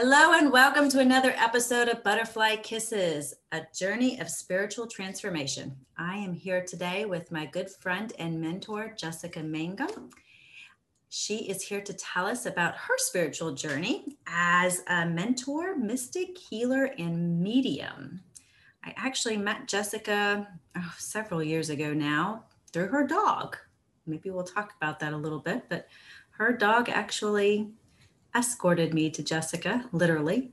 Hello, and welcome to another episode of Butterfly Kisses, a journey of spiritual transformation. I am here today with my good friend and mentor, Jessica Mangum. She is here to tell us about her spiritual journey as a mentor, mystic, healer, and medium. I actually met Jessica oh, several years ago now through her dog. Maybe we'll talk about that a little bit, but her dog actually escorted me to Jessica, literally,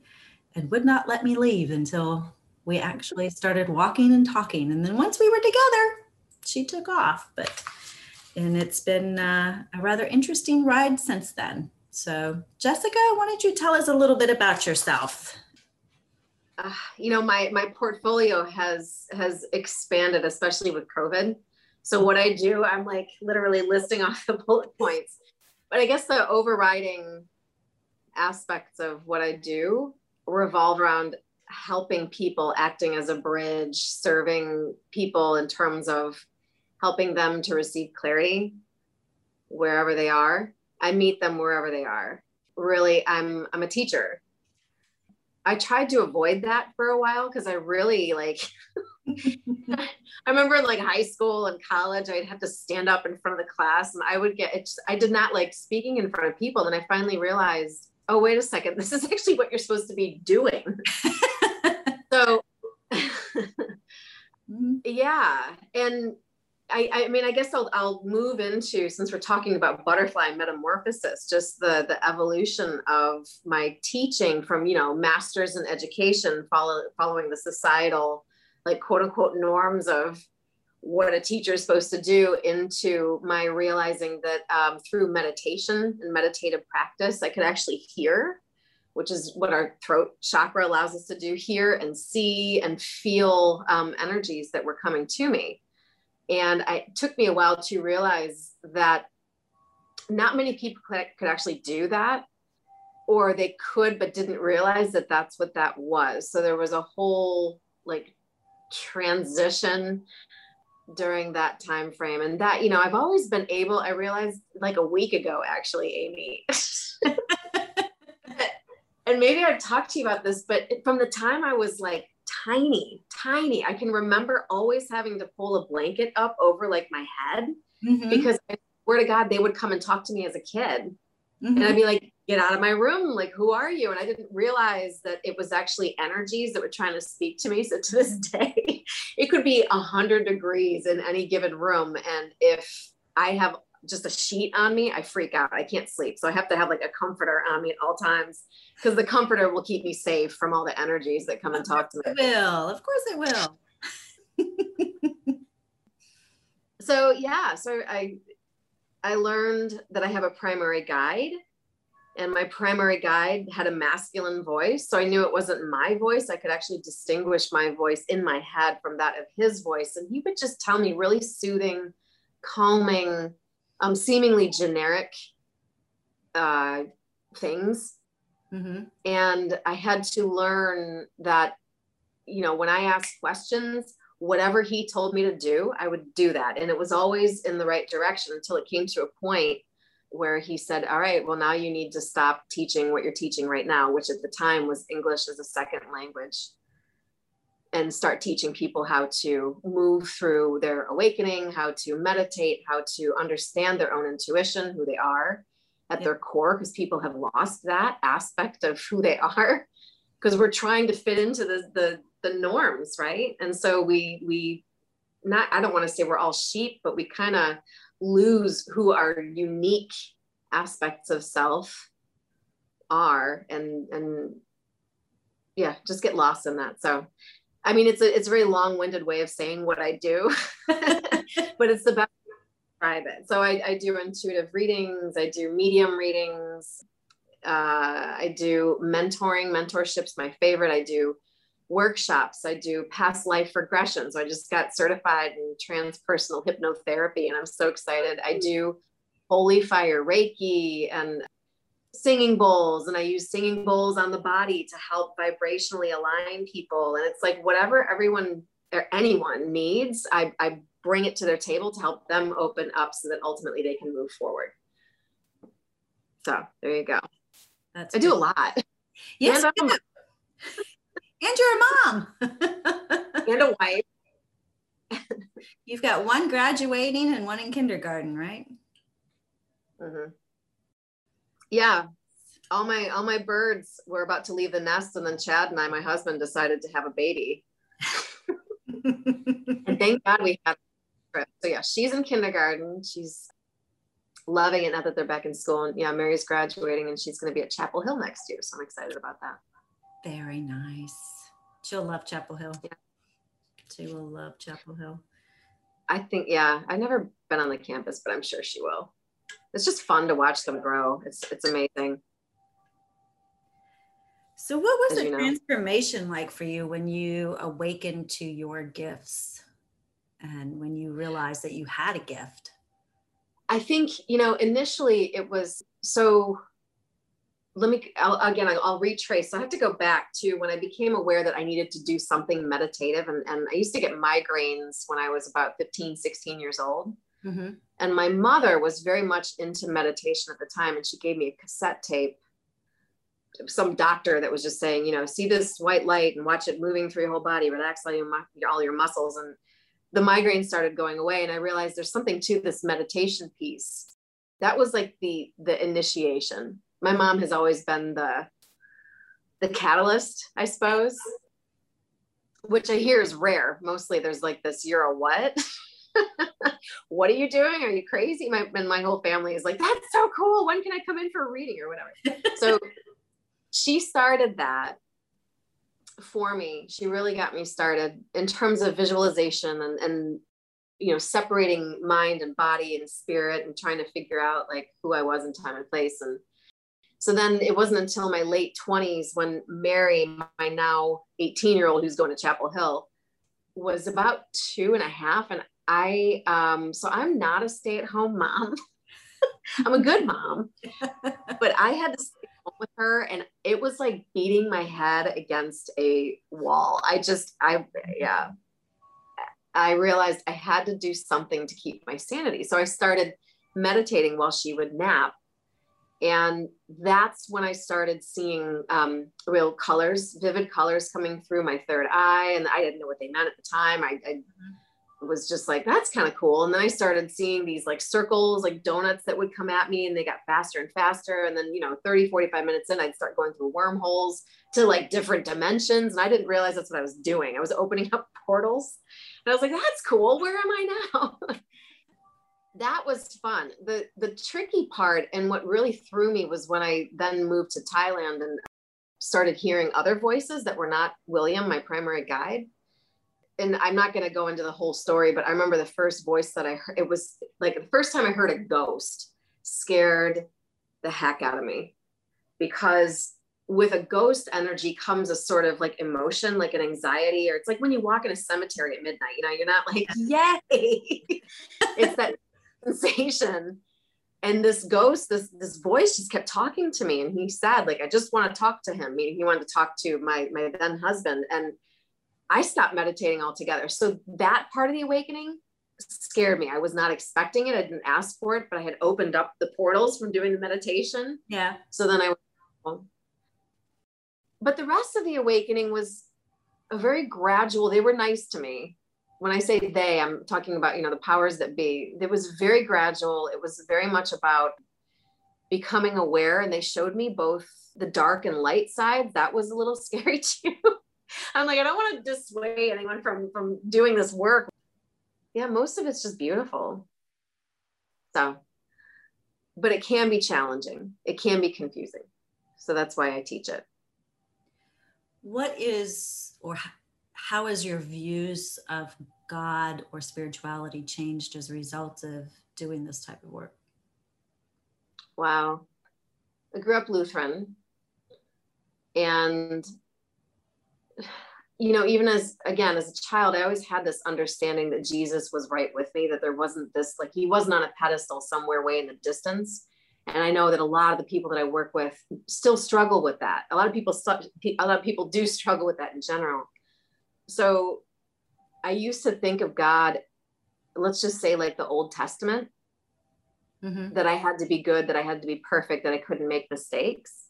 and would not let me leave until we actually started walking and talking. And then once we were together, she took off. But and it's been uh, a rather interesting ride since then. So, Jessica, why don't you tell us a little bit about yourself? Uh, you know, my my portfolio has has expanded, especially with COVID. So what I do, I'm like literally listing off the bullet points. But I guess the overriding aspects of what I do revolve around helping people, acting as a bridge, serving people in terms of helping them to receive clarity wherever they are. I meet them wherever they are. Really, I'm I'm a teacher. I tried to avoid that for a while because I really like I remember in like high school and college, I'd have to stand up in front of the class and I would get it. I did not like speaking in front of people. And I finally realized oh, wait a second, this is actually what you're supposed to be doing. so, mm-hmm. yeah. And I, I mean, I guess I'll, I'll move into, since we're talking about butterfly metamorphosis, just the, the evolution of my teaching from, you know, masters in education, follow, following the societal, like quote unquote norms of what a teacher is supposed to do into my realizing that um, through meditation and meditative practice, I could actually hear, which is what our throat chakra allows us to do hear and see and feel um, energies that were coming to me. And I, it took me a while to realize that not many people could, could actually do that or they could but didn't realize that that's what that was so there was a whole like transition during that time frame and that you know i've always been able i realized like a week ago actually amy and maybe i've talked to you about this but from the time i was like tiny tiny i can remember always having to pull a blanket up over like my head mm-hmm. because I swear to god they would come and talk to me as a kid mm-hmm. and i'd be like get out of my room like who are you? And i didn't realize that it was actually energies that were trying to speak to me. So to this day it could be 100 degrees in any given room. And if i have just a sheet on me i freak out. I can't sleep. So i have to have like a comforter on me at all times because the comforter will keep me safe from all the energies that come and talk to me. it will. Of course it will. So yeah. So i i learned that i have a primary guide and my primary guide had a masculine voice so i knew it wasn't my voice i could actually distinguish my voice in my head from that of his voice and he would just tell me really soothing calming um, seemingly generic uh, things mm-hmm. and i had to learn that you know when i asked questions whatever he told me to do i would do that and it was always in the right direction until it came to a point where he said, All right, well, now you need to stop teaching what you're teaching right now, which at the time was English as a second language, and start teaching people how to move through their awakening, how to meditate, how to understand their own intuition, who they are at their core, because people have lost that aspect of who they are because we're trying to fit into the, the the norms right? And so we we not i don't want to say we're all sheep but we kind of lose who our unique aspects of self are and and yeah just get lost in that. So i mean it's a it's a very long-winded way of saying what i do but it's the best it. So I, I do intuitive readings i do medium readings uh, i do mentoring. Mentorship's my favorite. I do workshops. I do past life regression. So I just got certified in transpersonal hypnotherapy and I'm so excited. I do holy fire Reiki and singing bowls and I use singing bowls on the body to help vibrationally align people. And it's like whatever everyone or anyone needs, I, I bring it to their table to help them open up so that ultimately they can move forward. So there you go. That's I do a lot. Yes, um, and, you're a mom and a wife. You've got one graduating and one in kindergarten, right? Mm-hmm. Yeah, all my all my birds were about to leave the nest, and then Chad and I, my husband, decided to have a baby. and thank God we had trip. So yeah, she's in kindergarten. She's loving it now that they're back in school. And yeah, Mary's graduating and she's going to be at Chapel Hill next year. So I'm excited about that. Very nice. She'll love Chapel Hill. Yeah. She will love Chapel Hill. I think, yeah, I've never been on the campus, but I'm sure she will. It's just fun to watch them grow. It's it's amazing. So what was As the transformation know. like for you when you awakened to your gifts and when you realized that you had a gift? I think, you know, initially it was so let me I'll, again I'll, retrace. So i have to go back to when i became aware that i needed to do something meditative and, and i used to get migraines when i was about 15 16 years old. Mm-hmm. and my mother was very much into meditation at the time and she gave me a cassette tape. Some doctor that was just saying you know see this white light and watch it moving through your whole body relax all your, all your muscles. And the migraine started going away and i realized there's something to this meditation piece. That was like the the initiation my mom has always been the the catalyst i suppose which i hear is rare. Mostly there's like this you're a what? What are you doing? Are you crazy? My and my whole family is like that's so cool. When can i come in for a reading or whatever? So she started that for me. She really got me started in terms of visualization and, and you know separating mind and body and spirit and trying to figure out like who i was in time and place and so then it wasn't until my late 20s when mary my now 18 year old who's going to chapel hill was about two and a half and i um so i'm not a stay-at-home mom i'm a good mom but i had to stay home with her and it was like beating my head against a wall. I just, I, yeah, I realized I had to do something to keep my sanity. So I started meditating while she would nap. And that's when I started seeing um, real colors, vivid colors coming through my third eye. And I didn't know what they meant at the time. I, I was just like, that's kind of cool. And then I started seeing these like circles, like donuts that would come at me and they got faster and faster. And then, you know, 30, 45 minutes in, I'd start going through wormholes to like different dimensions. And I didn't realize that's what I was doing. I was opening up portals. And I was like, that's cool. Where am I now? that was fun. The the tricky part and what really threw me was when I then moved to Thailand and started hearing other voices that were not William, my primary guide and I'm not going to go into the whole story, but I remember the first voice that I heard, it was like the first time I heard a ghost scared the heck out of me because with a ghost energy comes a sort of like emotion, like an anxiety, or it's like when you walk in a cemetery at midnight, you know, you're not like, yay. it's that sensation. And this ghost, this this voice just kept talking to me. And he said, like, I just want to talk to him. Meaning he wanted to talk to my my then husband. And I stopped meditating altogether. So that part of the awakening scared me. I was not expecting it. I didn't ask for it, but I had opened up the portals from doing the meditation. Yeah. So then I went, but the rest of the awakening was a very gradual, they were nice to me. When I say they, I'm talking about, you know, the powers that be. It was very gradual. It was very much about becoming aware. And they showed me both the dark and light side. That was a little scary too. I'm like, I don't want to dissuade anyone from from doing this work. Yeah, most of it's just beautiful. So, but it can be challenging. It can be confusing. So that's why I teach it. What is or how has your views of God or spirituality changed as a result of doing this type of work? Wow. I grew up Lutheran and you know, even as again as a child, I always had this understanding that Jesus was right with me, that there wasn't this like he wasn't on a pedestal somewhere way in the distance. And I know that a lot of the people that I work with still struggle with that. A lot of people, a lot of people do struggle with that in general. So I used to think of God, let's just say like the Old Testament, mm-hmm. that I had to be good, that I had to be perfect, that I couldn't make mistakes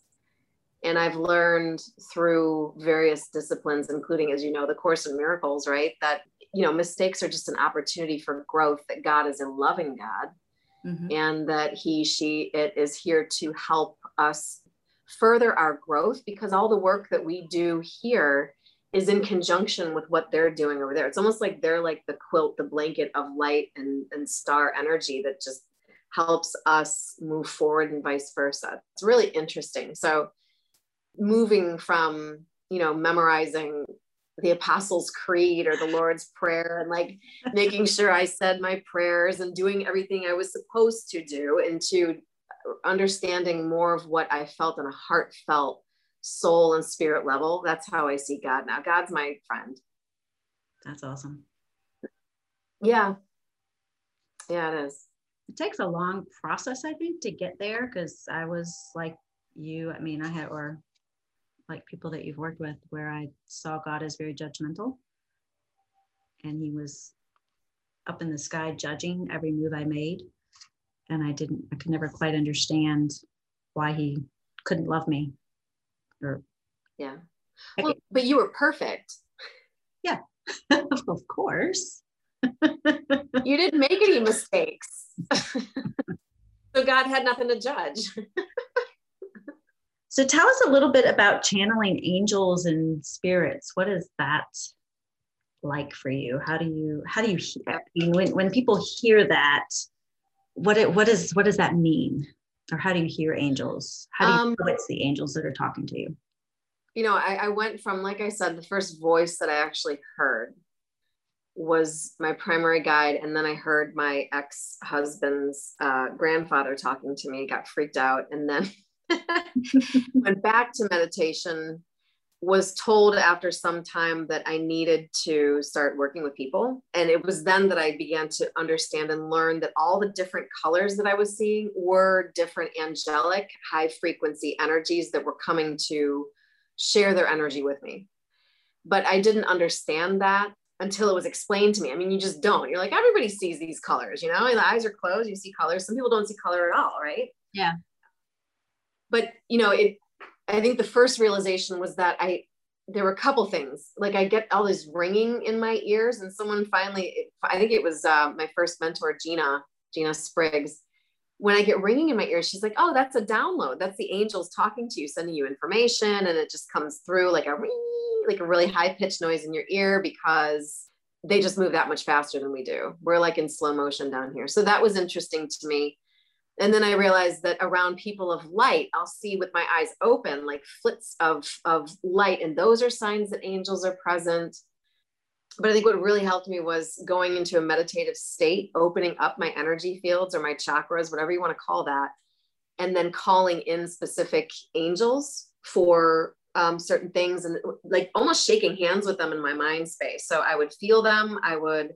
and I've learned through various disciplines, including, as you know, the Course in Miracles, right? That, you know, mistakes are just an opportunity for growth, that God is a loving God, mm-hmm. and that He, she, it is here to help us further our growth because all the work that we do here is in conjunction with what they're doing over there. It's almost like they're like the quilt, the blanket of light and, and star energy that just helps us move forward and vice versa. It's really interesting. So moving from, you know, memorizing the Apostles' Creed or the Lord's Prayer and like making sure I said my prayers and doing everything I was supposed to do into understanding more of what I felt on a heartfelt soul and spirit level. That's how I see God now. God's my friend. That's awesome. Yeah. Yeah, it is. It takes a long process, I think, to get there because I was like you. I mean, I had, or like people that you've worked with, where I saw God as very judgmental. And he was up in the sky judging every move I made. And I didn't, I could never quite understand why he couldn't love me or yeah. Well, but you were perfect. Yeah. Of course. You didn't make any mistakes. So god had nothing to judge. So tell us a little bit about channeling angels and spirits. What is that like for you? How do you how do you hear? When, when people hear that what it what is what does that mean or how do you hear angels? How do you um, know it's the angels that are talking to you? You know, I, I went from, like I said, the first voice that I actually heard was my primary guide. And then I heard my ex husband's uh, grandfather talking to me, got freaked out, and then went back to meditation was told after some time that I needed to start working with people. And it was then that I began to understand and learn that all the different colors that I was seeing were different angelic, high frequency energies that were coming to share their energy with me. But I didn't understand that until it was explained to me. I mean, you just don't. You're like, everybody sees these colors, you know, and the eyes are closed, you see colors. Some people don't see color at all, right? Yeah. But, you know, it, I think the first realization was that I there were a couple things like I get all this ringing in my ears, and someone finally, I think it was uh, my first mentor, Gina, Gina Spriggs. When I get ringing in my ears, she's like, "Oh, that's a download. That's the angels talking to you, sending you information, and it just comes through like a ring, like a really high pitched noise in your ear because." They just move that much faster than we do. We're like in slow motion down here. So that was interesting to me and then i realized that around people of light i'll see with my eyes open like flits of of light and those are signs that angels are present. But i think what really helped me was going into a meditative state opening up my energy fields or my chakras whatever you want to call that and then calling in specific angels for um, certain things and like almost shaking hands with them in my mind space. So i would feel them i would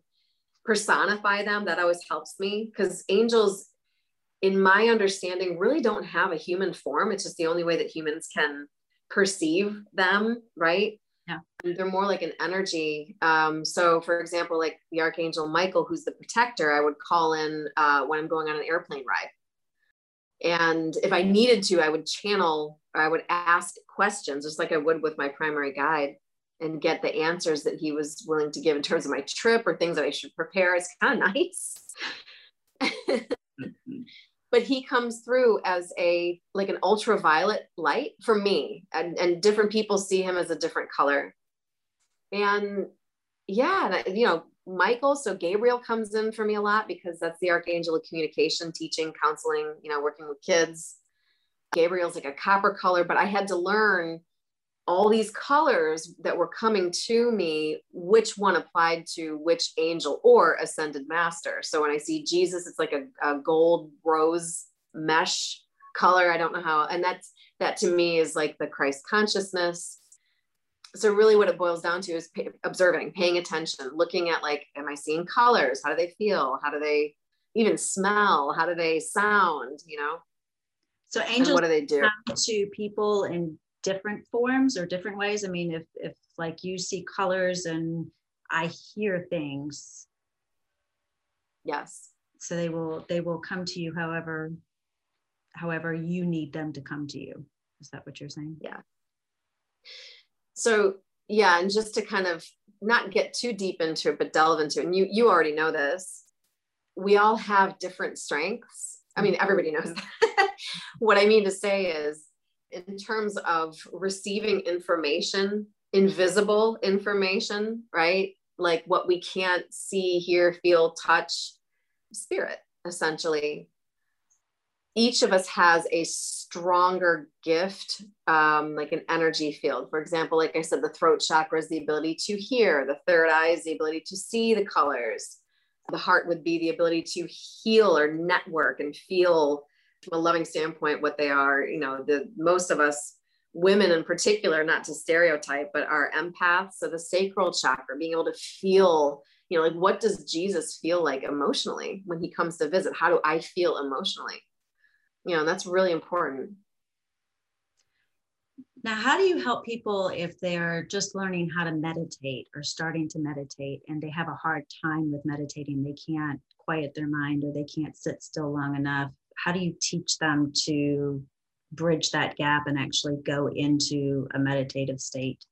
personify them. That always helps me because angels in my understanding, really don't have a human form. It's just the only way that humans can perceive them, right? Yeah. They're more like an energy. Um, so, for example, like the Archangel Michael, who's the protector, I would call in uh, when I'm going on an airplane ride. And if I needed to, I would channel, or I would ask questions, just like I would with my primary guide, and get the answers that he was willing to give in terms of my trip or things that I should prepare. It's kind of nice. But he comes through as a like an ultraviolet light for me and, and different people see him as a different color. And yeah you know michael so gabriel comes in for me a lot because that's the archangel of communication teaching counseling you know working with kids. Gabriel's like a copper color but i had to learn all these colors that were coming to me, which one applied to which angel or ascended master. So when I see Jesus, it's like a, a gold rose mesh color. I don't know how, and that's that to me is like the Christ consciousness. So really what it boils down to is pay, observing, paying attention, looking at like, am I seeing colors? How do they feel? How do they even smell? How do they sound? You know? So angels and what do they do to people in different forms or different ways? I mean, if if like you see colors and I hear things. Yes. So they will they will come to you however however you need them to come to you. Is that what you're saying? Yeah. So yeah, and just to kind of not get too deep into it, but delve into it. And you you already know this. We all have different strengths. I mean, everybody knows mm-hmm. that. what I mean to say is, in terms of receiving information, invisible information, right? Like what we can't see, hear, feel, touch, spirit, essentially each of us has a stronger gift, um, like an energy field. For example, like I said, the throat chakra is the ability to hear, the third eye is the ability to see the colors. The heart would be the ability to heal or network and feel from a loving standpoint what they are. You know, the most of us women in particular, not to stereotype, but are empaths. So the sacral chakra, being able to feel, you know, like what does Jesus feel like emotionally when he comes to visit? How do I feel emotionally? you know that's really important now how do you help people if they're just learning how to meditate or starting to meditate and they have a hard time with meditating they can't quiet their mind or they can't sit still long enough how do you teach them to bridge that gap and actually go into a meditative state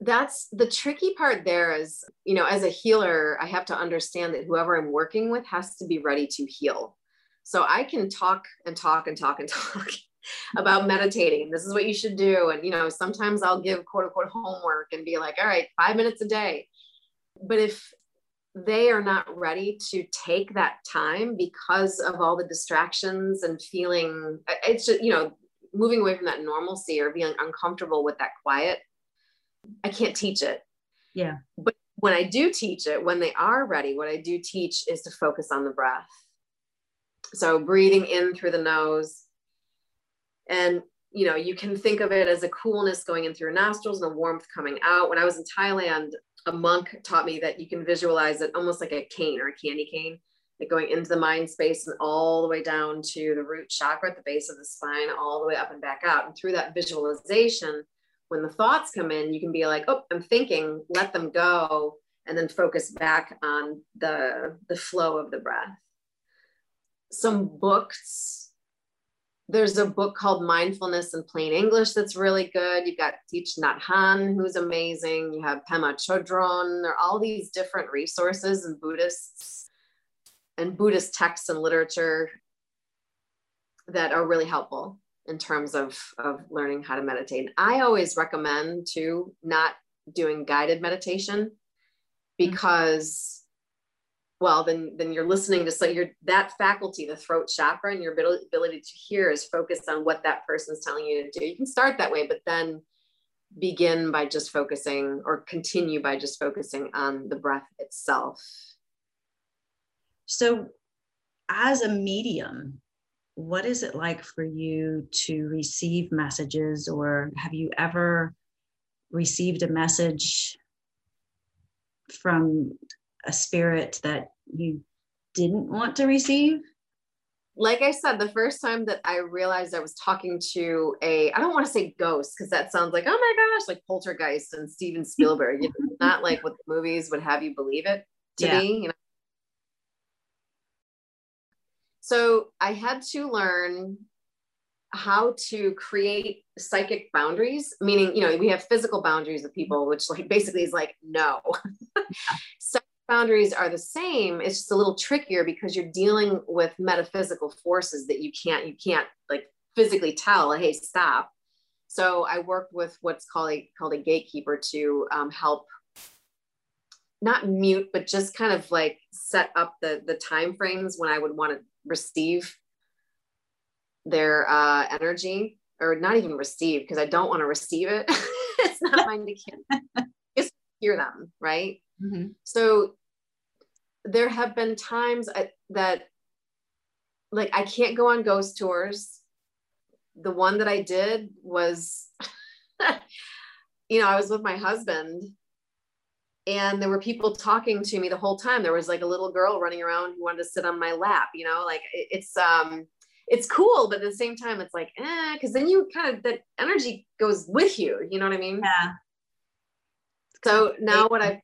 that's the tricky part there is you know as a healer i have to understand that whoever i'm working with has to be ready to heal so I can talk and talk and talk and talk about meditating. This is what you should do. And, you know, sometimes I'll give quote unquote homework and be like, all right, five minutes a day. But if they are not ready to take that time because of all the distractions and feeling it's just, you know, moving away from that normalcy or being uncomfortable with that quiet, I can't teach it. Yeah. But when I do teach it, when they are ready, what I do teach is to focus on the breath so breathing in through the nose. And you know, you can think of it as a coolness going in through your nostrils and a warmth coming out. When I was in Thailand, a monk taught me that you can visualize it almost like a cane or a candy cane, like going into the mind space and all the way down to the root chakra at the base of the spine, all the way up and back out. And through that visualization, when the thoughts come in, you can be like, oh, I'm thinking, let them go, and then focus back on the, the flow of the breath some books. There's a book called Mindfulness in Plain English that's really good. You've got Thich Nhat Hanh, who's amazing. You have Pema Chodron. There are all these different resources and Buddhists and Buddhist texts and literature that are really helpful in terms of, of learning how to meditate. I always recommend to not doing guided meditation mm-hmm. because well then then you're listening to so you're that faculty the throat chakra and your ability to hear is focused on what that person's telling you to do. You can start that way but then begin by just focusing or continue by just focusing on the breath itself. So as a medium what is it like for you to receive messages or have you ever received a message from a spirit that you didn't want to receive? Like I said, the first time that I realized I was talking to a, I don't want to say ghost because that sounds like, oh my gosh, like poltergeist and Steven Spielberg, you know, not like what the movies would have you believe it to yeah. be, you know. So I had to learn how to create psychic boundaries meaning you know we have physical boundaries of people which like basically is like no so boundaries are the same it's just a little trickier because you're dealing with metaphysical forces that you can't you can't like physically tell hey stop. So i worked with what's called a called a gatekeeper to um, help not mute but just kind of like set up the the time frames when i would want to receive their uh, energy or not even receive because i don't want to receive it. It's not mine to hear them right? Mm-hmm. So there have been times I, that like I can't go on ghost tours. The one that I did was, you know, I was with my husband and there were people talking to me the whole time. There was like a little girl running around who wanted to sit on my lap, you know, like it, it's, um, it's cool, but at the same time, it's like, eh, because then you kind of that energy goes with you. You know what I mean? Yeah. So now what I've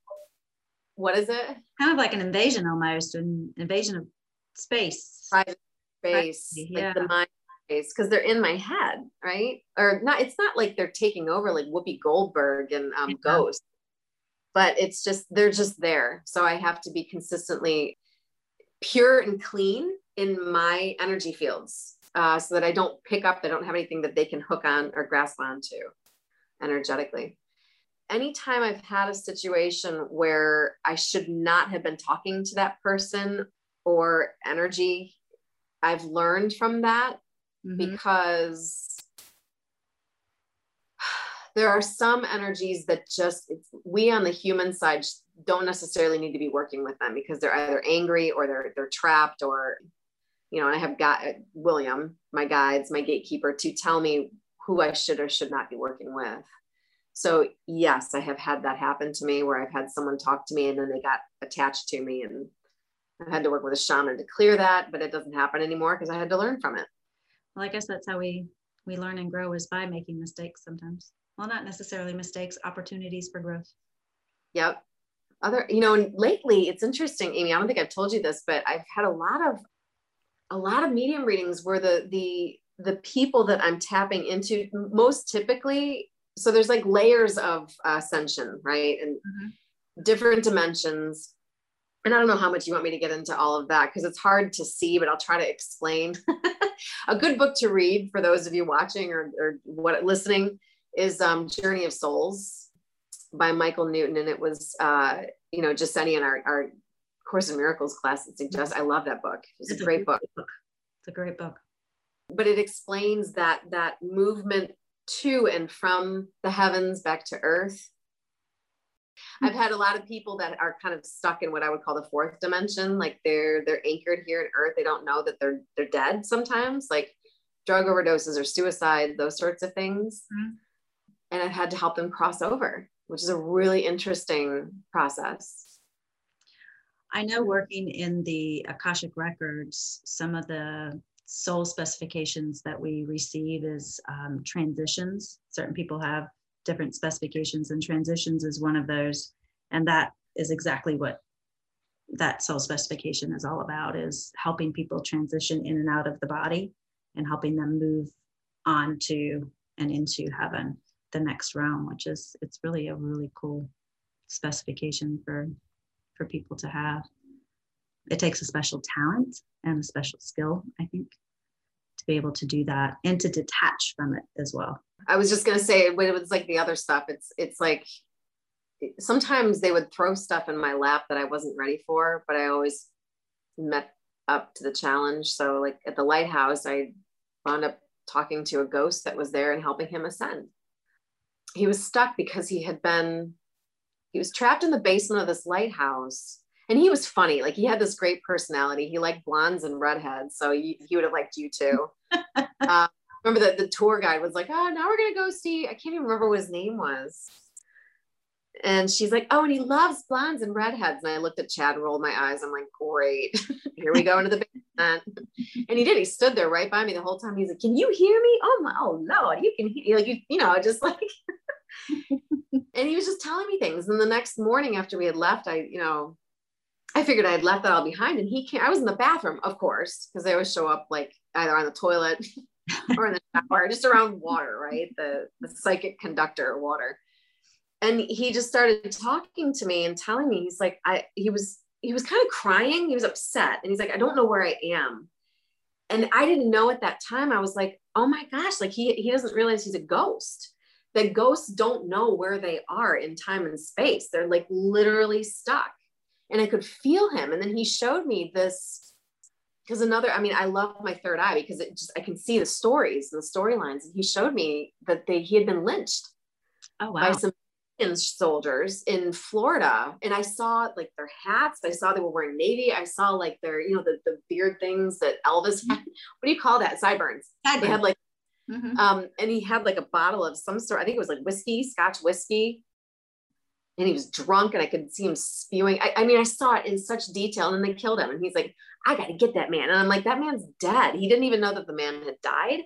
what is it? Kind of like an invasion almost, an invasion of space. Private space. Privacy, like yeah. the mind face because they're in my head, right? Or not, it's not like they're taking over like Whoopi Goldberg and um, yeah. Ghost, but it's just, they're just there. So I have to be consistently pure and clean in my energy fields uh, so that I don't pick up, I don't have anything that they can hook on or grasp onto energetically. Anytime I've had a situation where I should not have been talking to that person or energy, I've learned from that mm-hmm. because there are some energies that just we on the human side don't necessarily need to be working with them because they're either angry or they're they're trapped or you know, and I have got William, my guides, my gatekeeper, to tell me who I should or should not be working with. So yes, I have had that happen to me where I've had someone talk to me and then they got attached to me and I've had to work with a shaman to clear that, but it doesn't happen anymore because I had to learn from it. Well, I guess that's how we we learn and grow is by making mistakes sometimes. Well, not necessarily mistakes, opportunities for growth. Yep. Other, you know, and lately it's interesting, Amy. I don't think I've told you this, but I've had a lot of a lot of medium readings where the the the people that I'm tapping into most typically so there's like layers of ascension, right? And mm-hmm. different dimensions. And I don't know how much you want me to get into all of that because it's hard to see, but I'll try to explain. a good book to read for those of you watching or, or what listening is um, Journey of Souls by Michael Newton. And it was, uh, you know, just Jaseni and our, our Course in Miracles class that suggests. I love that book. It's, it's a great book. book. It's a great book. But it explains that that movement to and from the heavens back to earth. I've had a lot of people that are kind of stuck in what I would call the fourth dimension, like they're they're anchored here in earth. They don't know that they're they're dead sometimes, like drug overdoses or suicide, those sorts of things. Mm-hmm. And I've had to help them cross over, which is a really interesting process. I know working in the Akashic Records, some of the soul specifications that we receive is um, transitions. Certain people have different specifications, and transitions is one of those. And that is exactly what that soul specification is all about is helping people transition in and out of the body and helping them move on to and into heaven the next realm which is it's really a really cool specification for for people to have. It takes a special talent and a special skill, I think, to be able to do that and to detach from it as well. I was just gonna say when it was like the other stuff, it's it's like sometimes they would throw stuff in my lap that I wasn't ready for, but I always met up to the challenge. So like at the lighthouse, I wound up talking to a ghost that was there and helping him ascend. He was stuck because he had been he was trapped in the basement of this lighthouse and he was funny like he had this great personality. He liked blondes and redheads so he, he would have liked you too. Uh, remember that the tour guide was like oh now we're gonna go see i can't even remember what his name was. And she's like oh and he loves blondes and redheads. And i looked at chad and rolled my eyes. I'm like great. Here we go into the basement. And he did he stood there right by me the whole time. He's like can you hear me? Oh my oh lord you can hear like you, you know just like and he was just telling me things. And the next morning after we had left, I, you know, I figured I'd left that all behind. And he came, I was in the bathroom, of course, because they always show up like either on the toilet or in the shower, just around water, right? The, the psychic conductor water. And he just started talking to me and telling me, he's like, I, he was, he was kind of crying. He was upset. And he's like, I don't know where I am. And I didn't know at that time. I was like, oh my gosh, like he, he doesn't realize he's a ghost that ghosts don't know where they are in time and space. They're like literally stuck. And I could feel him. And then he showed me this because another, I mean, I love my third eye because it just I can see the stories and the storylines. And he showed me that they he had been lynched oh, wow. by some soldiers in Florida. And I saw like their hats. I saw they were wearing navy. I saw like their, you know, the, the beard things that Elvis had. What do you call that? Sideburns. Sideburns. They had like Mm-hmm. Um, and he had like a bottle of some sort, I think it was like whiskey, scotch whiskey. And he was drunk and I could see him spewing. I, I mean, I saw it in such detail and then they killed him. And he's like, I got to get that man. And I'm like, that man's dead. He didn't even know that the man had died.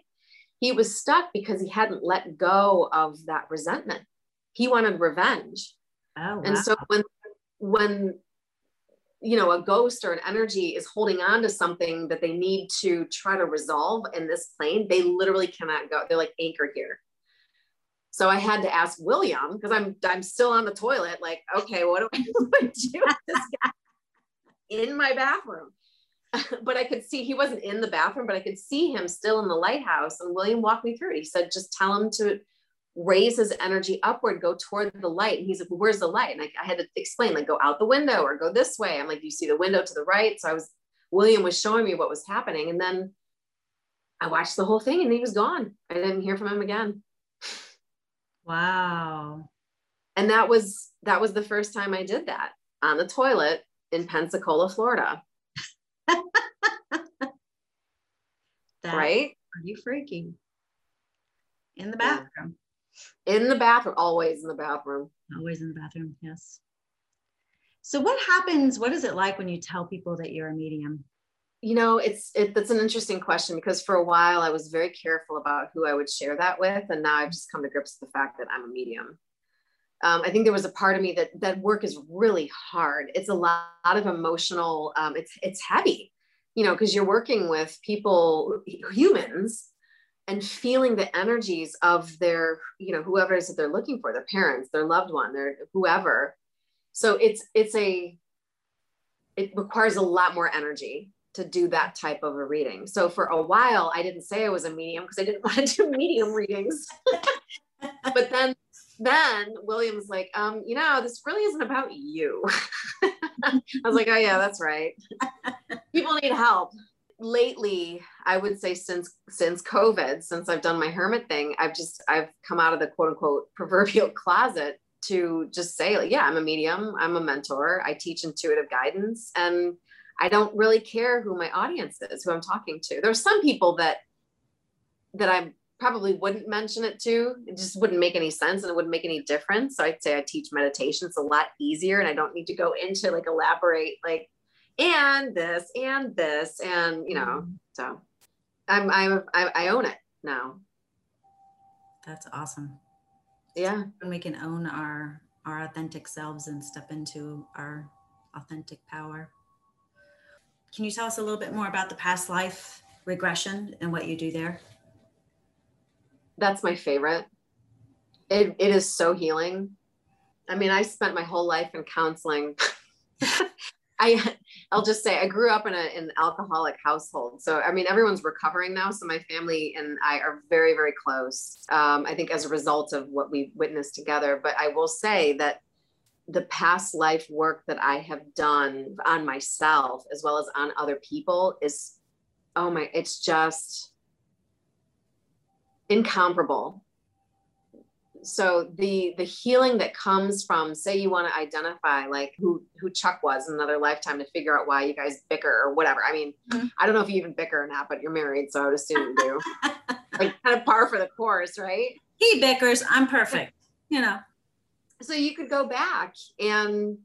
He was stuck because he hadn't let go of that resentment. He wanted revenge. Oh, wow. And so when, when you know a ghost or an energy is holding on to something that they need to try to resolve in this plane they literally cannot go they're like anchored here so i had to ask william because i'm i'm still on the toilet like okay what do i do with this guy in my bathroom but i could see he wasn't in the bathroom but i could see him still in the lighthouse and william walked me through it he said just tell him to raise his energy upward, go toward the light. And he's like, well, where's the light? And I, I had to explain, like, go out the window or go this way. I'm like, you see the window to the right? So I was, William was showing me what was happening. And then I watched the whole thing and he was gone. I didn't hear from him again. Wow. And that was, that was the first time I did that on the toilet in Pensacola, Florida. right? Are you freaking? In the bathroom in the bathroom, always in the bathroom. Always in the bathroom, yes. So what happens? What is it like when you tell people that you're a medium? You know, it's it, that's an interesting question because for a while I was very careful about who I would share that with, and now I've just come to grips with the fact that I'm a medium. Um, I think there was a part of me that that work is really hard. It's a lot, of emotional. Um, it's it's heavy, you know, because you're working with people, humans and feeling the energies of their you know whoever it is that they're looking for their parents their loved one their whoever so it's it's a it requires a lot more energy to do that type of a reading. So for a while i didn't say i was a medium because i didn't want to do medium readings. But then then william's like um you know this really isn't about you. I was like oh yeah that's right. People need help. Lately i would say since since covid since i've done my hermit thing i've just i've come out of the quote unquote proverbial closet to just say like, yeah i'm a medium i'm a mentor i teach intuitive guidance and i don't really care who my audience is who i'm talking to. There's some people that that i probably wouldn't mention it to. It just wouldn't make any sense and it wouldn't make any difference. So i'd say i teach meditation. It's a lot easier and i don't need to go into like elaborate like and this and this and you know mm-hmm. so i'm i'm I, I own it now. That's awesome. Yeah. When we can own our our authentic selves and step into our authentic power can you tell us a little bit more about the past life regression and what you do there that's my favorite it, it is so healing i mean i spent my whole life in counseling I I'll just say I grew up in a, an alcoholic household. So I mean everyone's recovering now. So my family and I are very, very close. Um, I think as a result of what we've witnessed together. But I will say that the past life work that I have done on myself as well as on other people is oh my, it's just incomparable. So the the healing that comes from say you want to identify like who who chuck was in another lifetime to figure out why you guys bicker or whatever. I mean mm-hmm. i don't know if you even bicker or not but you're married so i would assume you do. Like kind of par for the course right? He bickers i'm perfect you know so you could go back and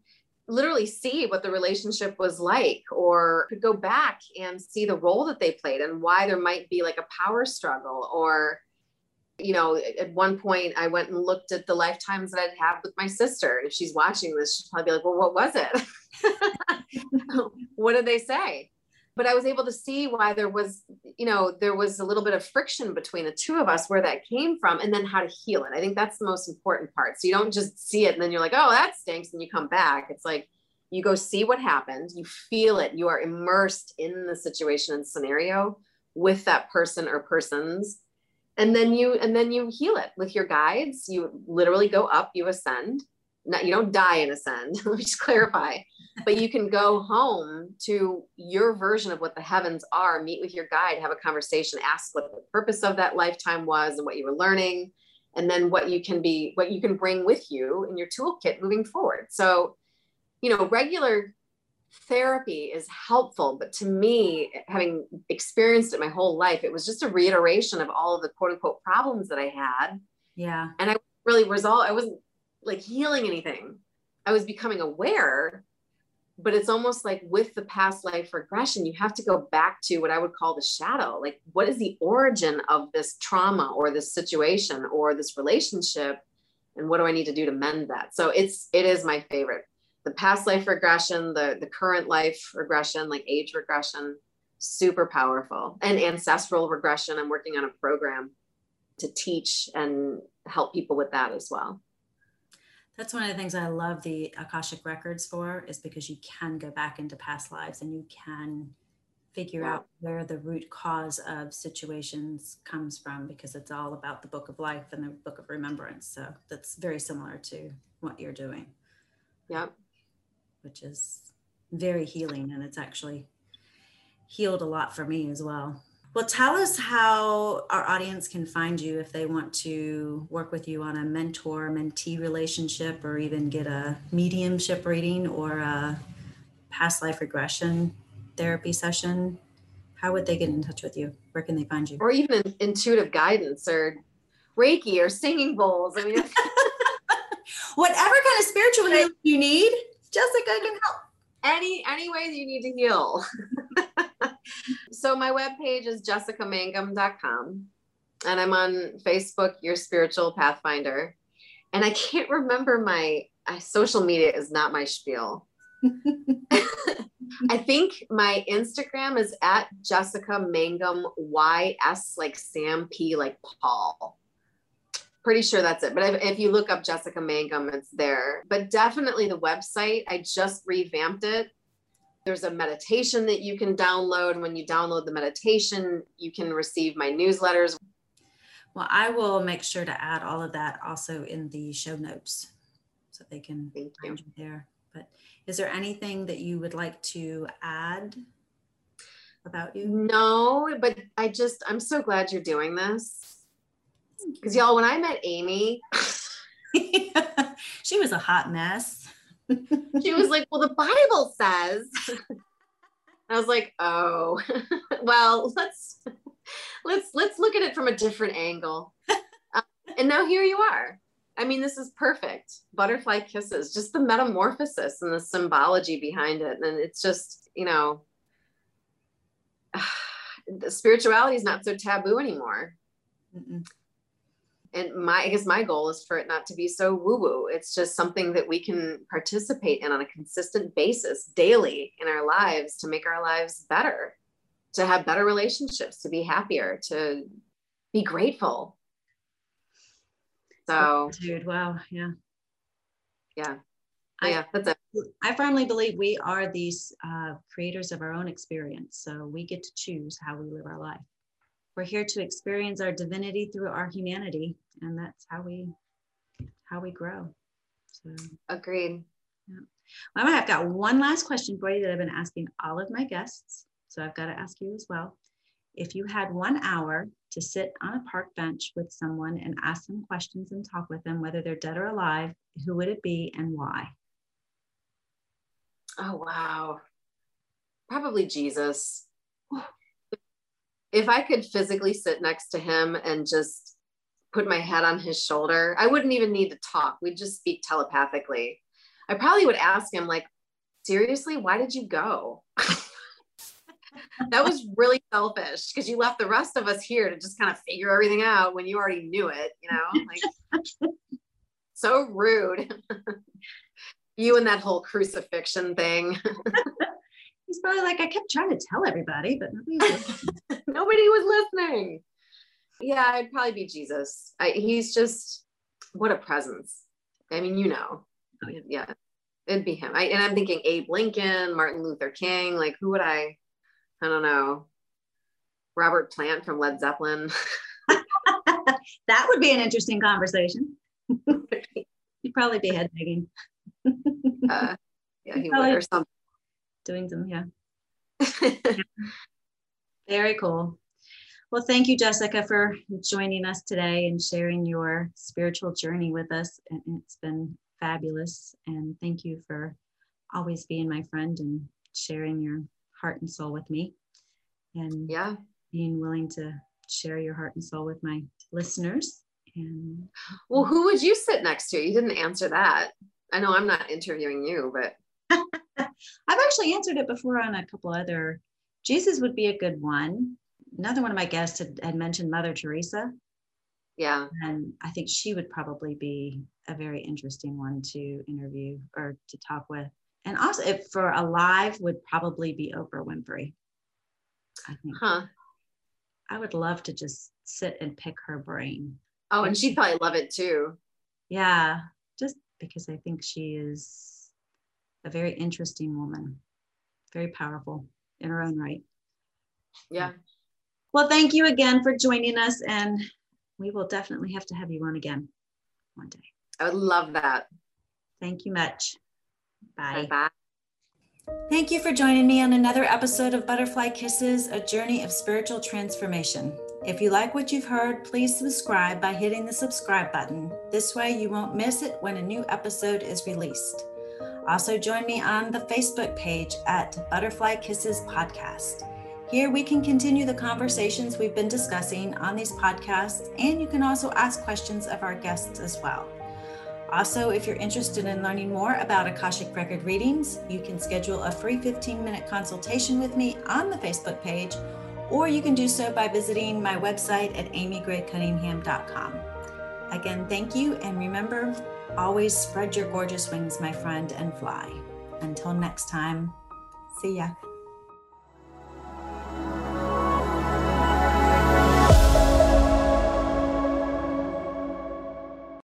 literally see what the relationship was like or could go back and see the role that they played and why there might be like a power struggle or you know, at one point I went and looked at the lifetimes that I'd have with my sister. and If she's watching this, she'll probably be like, well, what was it? what did they say? But I was able to see why there was, you know, there was a little bit of friction between the two of us, where that came from, and then how to heal it. I think that's the most important part. So you don't just see it and then you're like, oh, that stinks, and you come back. It's like you go see what happened, you feel it, you are immersed in the situation and scenario with that person or persons and then you and then you heal it with your guides you literally go up you ascend not you don't die and ascend let me just clarify but you can go home to your version of what the heavens are meet with your guide have a conversation ask what the purpose of that lifetime was and what you were learning and then what you can be what you can bring with you in your toolkit moving forward. So you know regular therapy is helpful but to me having experienced it my whole life it was just a reiteration of all of the quote unquote problems that i had. Yeah. And i really resolved i wasn't like healing anything. I was becoming aware but it's almost like with the past life regression you have to go back to what i would call the shadow like what is the origin of this trauma or this situation or this relationship and what do i need to do to mend that so it's it is my favorite the past life regression, the the current life regression, like age regression, super powerful. And ancestral regression. I'm working on a program to teach and help people with that as well. That's one of the things I love the Akashic records for is because you can go back into past lives and you can figure out where the root cause of situations comes from because it's all about the book of life and the book of remembrance. So that's very similar to what you're doing. Yep. Which is very healing and it's actually healed a lot for me as well. Well, tell us how our audience can find you if they want to work with you on a mentor mentee relationship or even get a mediumship reading or a past life regression therapy session. How would they get in touch with you? Where can they find you? Or even intuitive guidance or Reiki or singing bowls. I mean, whatever kind of spiritual healing you need, Jessica can help. Any any ways you need to heal. so my webpage is jessicamangum.com and I'm on Facebook, Your Spiritual Pathfinder. And I can't remember my uh, social media is not my spiel. I think my Instagram is at Jessica Mangum YS like Sam P like Paul. Pretty sure that's it. But if, if you look up Jessica Mangum, it's there. But definitely the website, I just revamped it there's a meditation that you can download. When you download the meditation, you can receive my newsletters. Well, I will make sure to add all of that also in the show notes so they can Thank find you. you there. But is there anything that you would like to add about you? No, but I just, I'm so glad you're doing this. Because y'all, when I met Amy, she was a hot mess she was like, Well, the Bible says. I was like, Oh, well, let's let's let's look at it from a different angle. Uh, and now here you are. I mean, this is perfect. Butterfly kisses, just the metamorphosis and the symbology behind it. And it's just, you know, the spirituality is not so taboo anymore. Mm-mm and my i guess my goal is for it not to be so woo woo it's just something that we can participate in on a consistent basis daily in our lives to make our lives better to have better relationships to be happier to be grateful. So dude wow yeah. Yeah. I, yeah that's it i firmly believe we are these uh, creators of our own experience so we get to choose how we live our life we're here to experience our divinity through our humanity and that's how we how we grow. So agreed. yeah. well, i've got one last question for you that i've been asking all of my guests so i've got to ask you as well. If you had one hour to sit on a park bench with someone and ask them questions and talk with them whether they're dead or alive who would it be and why? Oh wow. Probably jesus if I could physically sit next to him and just put my head on his shoulder, I wouldn't even need to talk. We'd just speak telepathically. I probably would ask him, like, seriously, why did you go? that was really selfish because you left the rest of us here to just kind of figure everything out when you already knew it, you know? Like, so rude. you and that whole crucifixion thing. He's probably like, I kept trying to tell everybody, but nobody was listening. nobody was listening. Yeah, I'd probably be Jesus. I, he's just what a presence. I mean, you know, oh, yeah. yeah, it'd be him. I, and I'm thinking Abe Lincoln, Martin Luther King. Like, who would I? I don't know. Robert Plant from Led Zeppelin. that would be an interesting conversation. He'd probably be headbanging. uh, yeah, he would, or something doing them. Yeah. Very cool. Well, thank you, Jessica, for joining us today and sharing your spiritual journey with us. And it's been fabulous. And thank you for always being my friend and sharing your heart and soul with me. And yeah, being willing to share your heart and soul with my listeners. And well, who would you sit next to? You didn't answer that. I know I'm not interviewing you, but I've actually answered it before on a couple other. Jesus would be a good one. Another one of my guests had, had mentioned Mother Teresa. Yeah. And I think she would probably be a very interesting one to interview or to talk with. and also if for alive would probably be Oprah Winfrey. I think. Huh. I would love to just sit and pick her brain. Oh, and she'd probably love it too. Yeah, just because I think she is a very interesting woman, very powerful in her own right. Yeah. Well, thank you again for joining us, and we will definitely have to have you on again one day. I would love that. Thank you much. Bye. Bye. Thank you for joining me on another episode of Butterfly Kisses, a journey of spiritual transformation. If you like what you've heard, please subscribe by hitting the subscribe button. This way, you won't miss it when a new episode is released. Also, join me on the Facebook page at Butterfly Kisses Podcast. Here, we can continue the conversations we've been discussing on these podcasts, and you can also ask questions of our guests as well. Also, if you're interested in learning more about Akashic Record readings, you can schedule a free 15 minute consultation with me on the Facebook page, or you can do so by visiting my website at amygraycunningham.com. Again, thank you, and remember always spread your gorgeous wings, my friend, and fly. Until next time, see ya.